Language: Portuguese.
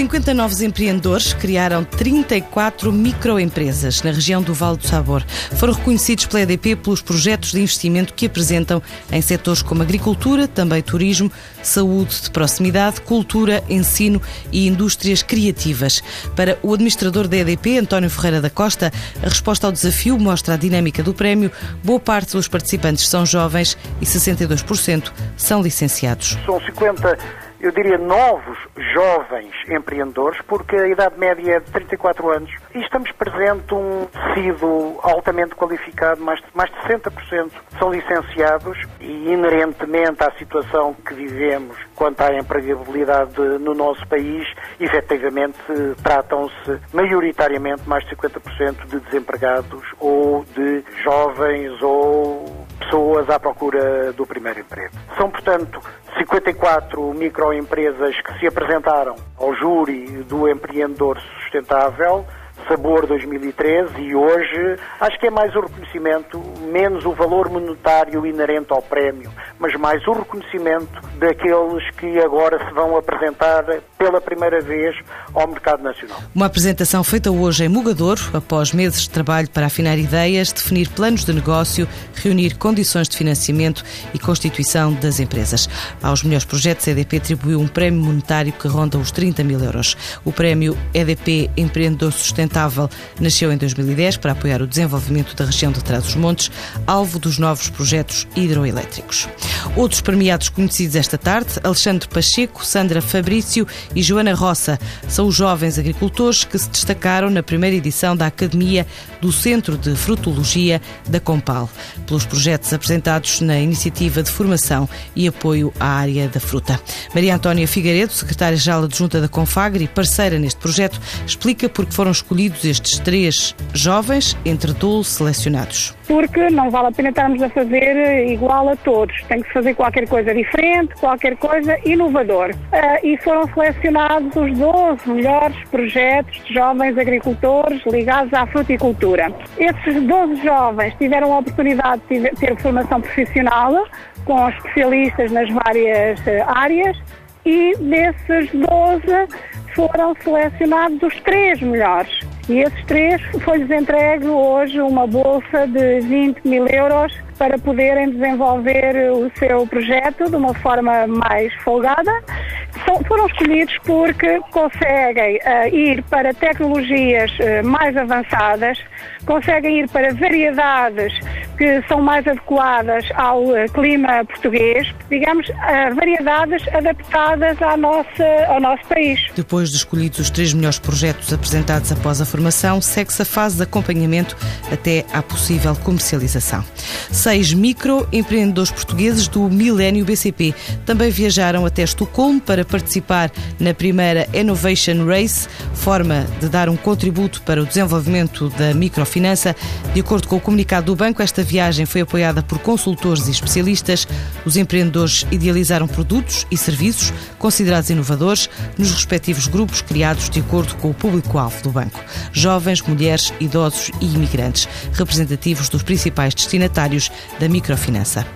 50 novos empreendedores criaram 34 microempresas na região do Vale do Sabor. Foram reconhecidos pela EDP pelos projetos de investimento que apresentam em setores como agricultura, também turismo, saúde de proximidade, cultura, ensino e indústrias criativas. Para o administrador da EDP, António Ferreira da Costa, a resposta ao desafio mostra a dinâmica do prémio. Boa parte dos participantes são jovens e 62% são licenciados. São 50 eu diria, novos jovens empreendedores, porque a idade média é de 34 anos e estamos presente um tecido altamente qualificado, mais de, mais de 60% são licenciados e, inerentemente à situação que vivemos quanto à empregabilidade no nosso país, efetivamente tratam-se maioritariamente mais de 50% de desempregados ou de jovens ou pessoas à procura do primeiro emprego. São, portanto, 54 microempresas que se apresentaram ao júri do empreendedor sustentável Sabor 2013 e hoje acho que é mais o reconhecimento, menos o valor monetário inerente ao prémio, mas mais o reconhecimento daqueles que agora se vão apresentar pela primeira vez ao mercado nacional. Uma apresentação feita hoje em Mugadouro, após meses de trabalho para afinar ideias, definir planos de negócio, reunir condições de financiamento e constituição das empresas. Aos melhores projetos, a EDP atribuiu um prémio monetário que ronda os 30 mil euros. O prémio EDP Empreendedor Sustentável nasceu em 2010 para apoiar o desenvolvimento da região de Trás-os-Montes, alvo dos novos projetos hidroelétricos. Outros premiados conhecidos esta tarde, Alexandre Pacheco, Sandra Fabrício e Joana Roça, são os jovens agricultores que se destacaram na primeira edição da Academia do Centro de Frutologia da Compal, pelos projetos apresentados na iniciativa de formação e apoio à área da fruta. Maria Antónia Figueiredo, secretária-geral adjunta da Confagri e parceira neste projeto, explica por que foram escolhidos estes três jovens entre 12 selecionados. Porque não vale a pena estarmos a fazer igual a todos. Tem que fazer qualquer coisa diferente, qualquer coisa inovador. Uh, e foram selecionados os 12 melhores projetos de jovens agricultores ligados à fruticultura. Esses 12 jovens tiveram a oportunidade de ter formação profissional com especialistas nas várias uh, áreas e desses 12 foram selecionados os três melhores. E esses três foi-lhes entregue hoje uma bolsa de 20 mil euros para poderem desenvolver o seu projeto de uma forma mais folgada. Foram escolhidos porque conseguem uh, ir para tecnologias uh, mais avançadas, conseguem ir para variedades que são mais adequadas ao uh, clima português, digamos, variedades adaptadas à nossa, ao nosso país. Depois de escolhidos os três melhores projetos apresentados após a formação, segue-se a fase de acompanhamento até à possível comercialização seis microempreendedores portugueses do Milênio BCP. Também viajaram até Estocolmo para participar na primeira Innovation Race, forma de dar um contributo para o desenvolvimento da microfinança. De acordo com o comunicado do banco, esta viagem foi apoiada por consultores e especialistas. Os empreendedores idealizaram produtos e serviços considerados inovadores nos respectivos grupos criados de acordo com o público-alvo do banco: jovens, mulheres, idosos e imigrantes, representativos dos principais destinatários da microfinança.